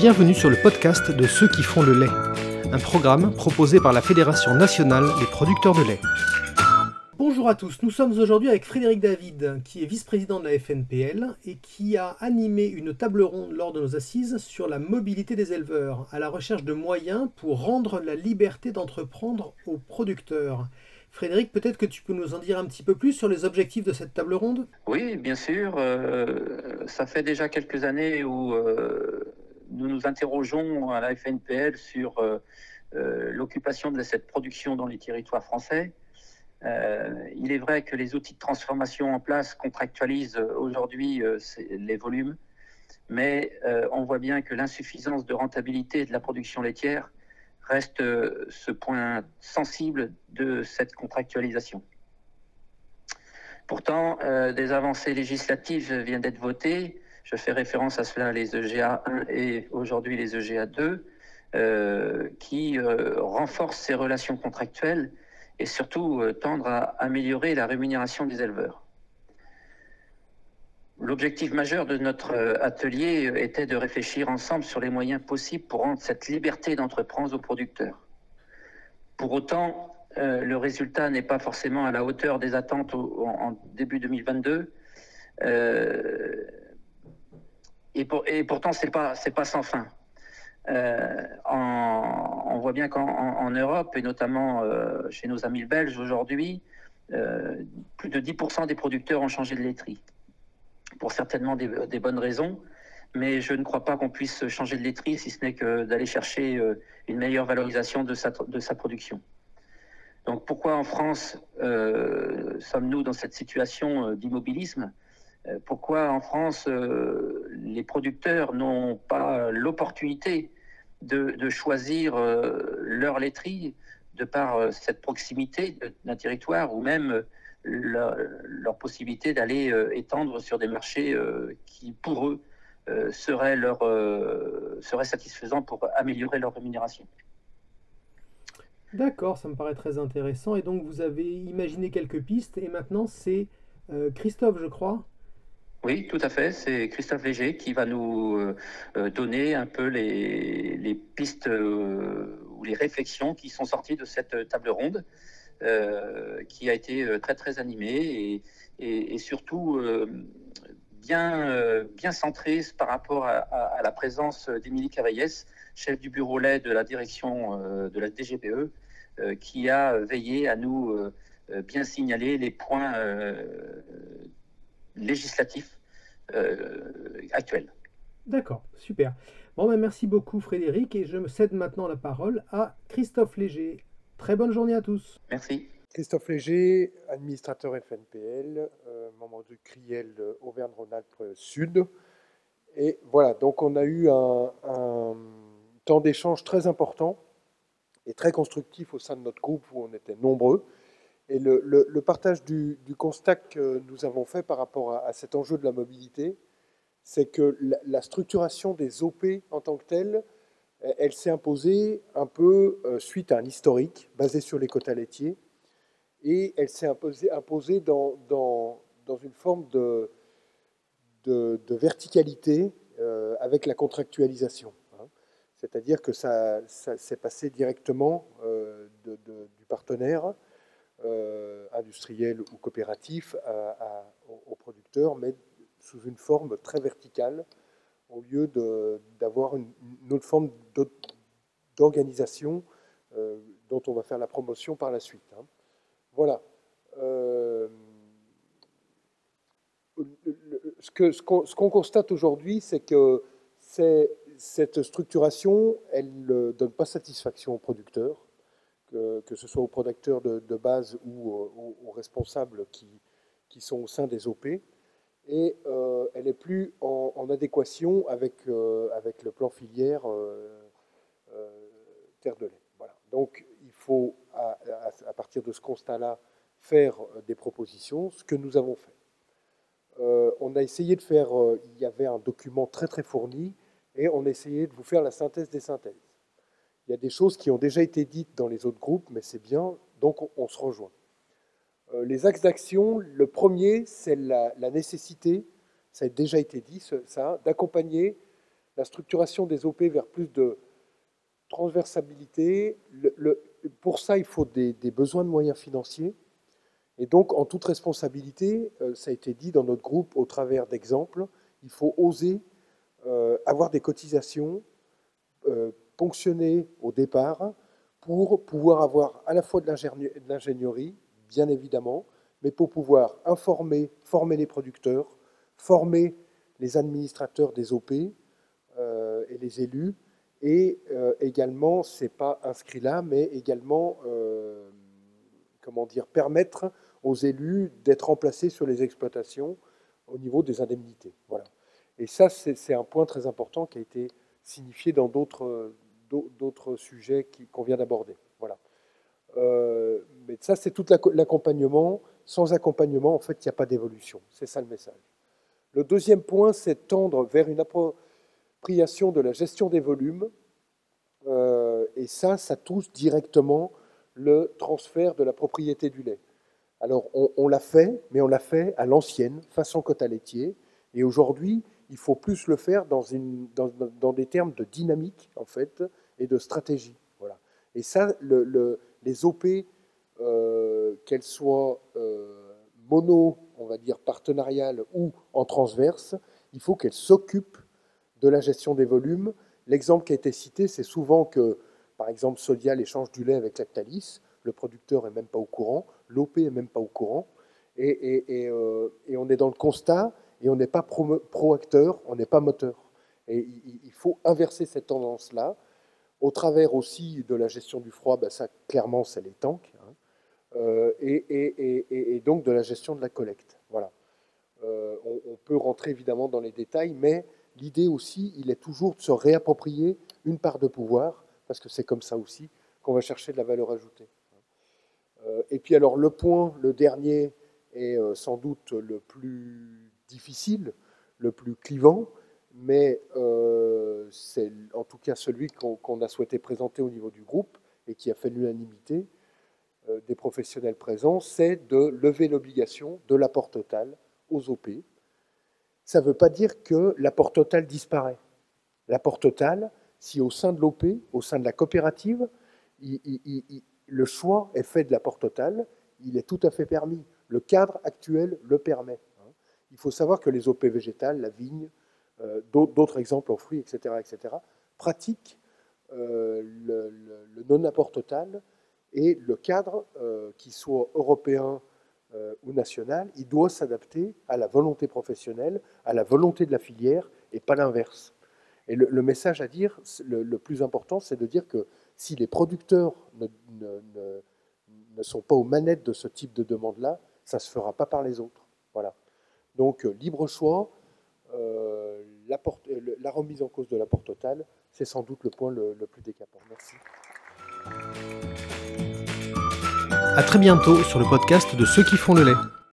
Bienvenue sur le podcast de ceux qui font le lait, un programme proposé par la Fédération nationale des producteurs de lait. Bonjour à tous, nous sommes aujourd'hui avec Frédéric David, qui est vice-président de la FNPL et qui a animé une table ronde lors de nos assises sur la mobilité des éleveurs, à la recherche de moyens pour rendre la liberté d'entreprendre aux producteurs. Frédéric, peut-être que tu peux nous en dire un petit peu plus sur les objectifs de cette table ronde? Oui, bien sûr. Euh, ça fait déjà quelques années où euh, nous nous interrogeons à la FNPL sur euh, l'occupation de cette production dans les territoires français. il est vrai que les outils de transformation en place contractualisent aujourd'hui les volumes, mais on voit bien que l'insuffisance de rentabilité de la production laitière reste euh, ce point sensible de cette contractualisation. Pourtant, euh, des avancées législatives viennent d'être votées. Je fais référence à cela, les EGA 1 et aujourd'hui les EGA 2, euh, qui renforcent ces relations contractuelles et surtout tendent à améliorer la rémunération des éleveurs. L'objectif majeur de notre euh, atelier euh, était de réfléchir ensemble sur les moyens possibles pour rendre cette liberté d'entreprendre aux producteurs. Pour autant, euh, le résultat n'est pas forcément à la hauteur des attentes en, début 2022. Et, pourtant, ce n'est pas, pas sans fin. on voit bien qu'en Europe, et notamment chez nos amis belges aujourd'hui, plus de 10% des producteurs ont changé de laiterie pour certainement des, bonnes raisons, mais je ne crois pas qu'on puisse changer de laiterie si ce n'est que d'aller chercher euh, une meilleure valorisation de sa, de sa production. Donc pourquoi en France euh, sommes-nous dans cette situation euh, d'immobilisme? Pourquoi en France les producteurs n'ont pas l'opportunité de, choisir leur laiterie de par cette proximité d'un territoire ou même leur, possibilité d'aller euh, étendre sur des marchés euh, qui, pour eux, euh, seraient, seraient satisfaisants pour améliorer leur rémunération. D'accord, ça me paraît très intéressant. Et donc vous avez imaginé quelques pistes et maintenant c'est Christophe, je crois. Oui, tout à fait. C'est Christophe Léger qui va nous donner un peu les, pistes ou les réflexions qui sont sorties de cette table ronde. Euh, qui a été euh, très très animé et, surtout euh, bien, bien centré par rapport à, la présence d'Émilie Cavaillès, chef du bureau lait de la direction de la DGPE, qui a veillé à nous bien signaler les points législatifs actuels. D'accord, super. Bon, ben, merci beaucoup Frédéric et je me cède maintenant la parole à Christophe Léger. Très bonne journée à tous. Merci. Christophe Léger, administrateur FNPL, euh, membre du CRIEL Auvergne-Rhône-Alpes Sud. Et voilà, donc on a eu un, temps d'échange très important et très constructif au sein de notre groupe où on était nombreux. Et le, partage du, constat que nous avons fait par rapport à, cet enjeu de la mobilité, c'est que la, structuration des OP en tant que telle elle s'est imposée un peu euh, suite à un historique basé sur les quotas laitiers, et elle s'est imposée, dans, une forme de, de, verticalité euh, avec la contractualisation. Hein. C'est-à-dire que ça, s'est passé directement euh, du partenaire industriel ou coopératif au producteur, mais sous une forme très verticale au lieu d'avoir une, autre forme d'organisation euh, dont on va faire la promotion par la suite. Hein. Voilà. Euh, ce qu'on constate aujourd'hui, c'est que cette structuration, elle ne donne pas satisfaction aux producteurs, que, ce soit aux producteurs de, base ou aux, responsables qui, qui, sont au sein des OP et euh, elle n'est plus en, adéquation avec, euh, avec le plan filière euh, terre de lait. Voilà. Donc il faut, à, partir de ce constat-là, faire des propositions, ce que nous avons fait. on a essayé de faire, il y avait un document très très fourni, et on a essayé de vous faire la synthèse des synthèses. Il y a des choses qui ont déjà été dites dans les autres groupes, mais c'est bien, donc on se rejoint. Euh, les axes d'action, le premier, c'est la, nécessité, ça a déjà été dit, ça, d'accompagner la structuration des OP vers plus de transversabilité. pour ça, il faut des, besoins de moyens financiers. Et donc, en toute responsabilité, euh, ça a été dit dans notre groupe au travers d'exemples, il faut oser euh, avoir des cotisations ponctionnées au départ pour pouvoir avoir à la fois de l'ingénierie, bien évidemment, mais pour pouvoir informer, former les producteurs, former les administrateurs des OP euh, et les élus, et euh, également, c'est pas inscrit là, mais également, euh, comment dire, permettre aux élus d'être remplacés sur les exploitations au niveau des indemnités. Voilà. Et ça, c'est un point très important qui a été signifié dans d'autres d'autres sujets qu'on vient d'aborder. Voilà. mais ça, c'est tout l'accompagnement. Sans accompagnement, en fait, il n'y a pas d'évolution. C'est ça le message. Le deuxième point, c'est tendre vers une appropriation de la gestion des volumes. Euh, et ça, ça touche directement le transfert de la propriété du lait. Alors, on, l'a fait, mais on l'a fait à l'ancienne, façon quota laitier. Et aujourd'hui, il faut plus le faire dans, des termes de dynamique, en fait, et de stratégie. Voilà. Et ça, le, les OP, euh, qu'elles soient euh, mono, on va dire partenariale ou en transverse, il faut qu'elle s'occupe de la gestion des volumes. L'exemple qui a été cité, c'est souvent que, par exemple, Sodial échange du lait avec Lactalis, le producteur n'est même pas au courant, l'OP n'est même pas au courant, euh, et, on est dans le constat, et on n'est pas pro-acteur, on n'est pas moteur. Et il faut inverser cette tendance-là, au travers aussi de la gestion du froid, ben ça clairement c'est les tanks, hein. Euh, et, donc de la gestion de la collecte. Voilà. Euh, on, peut rentrer évidemment dans les détails, mais l'idée aussi, il est toujours de se réapproprier une part de pouvoir, parce que c'est comme ça aussi qu'on va chercher de la valeur ajoutée. Euh, et puis alors le point, le dernier, est sans doute le plus difficile, le plus clivant, mais c'est en tout cas celui qu'on a souhaité présenter au niveau du groupe et qui a fait l'unanimité, euh, des professionnels présents, c'est de lever l'obligation de l'apport total aux OP. Ça ne veut pas dire que l'apport total disparaît. L'apport total, si au sein de l'OP, au sein de la coopérative, le choix est fait de l'apport total, il est tout à fait permis. Le cadre actuel le permet. Hein. Il faut savoir que les OP végétales, la vigne, euh, d'autres exemples en fruits, etc., etc., pratiquent euh, le non-apport total et le cadre, euh, qu'il soit européen euh, ou national, il doit s'adapter à la volonté professionnelle, à la volonté de la filière, et pas l'inverse. Et le, message à dire, le, plus important, c'est de dire que si les producteurs ne, ne, sont pas aux manettes de ce type de demande-là, ça ne se fera pas par les autres. Voilà. Donc, euh, libre choix, la, remise en cause de l'apport total, c'est sans doute le point le, le plus décapant. Merci. A très bientôt sur le podcast de ceux qui font le lait.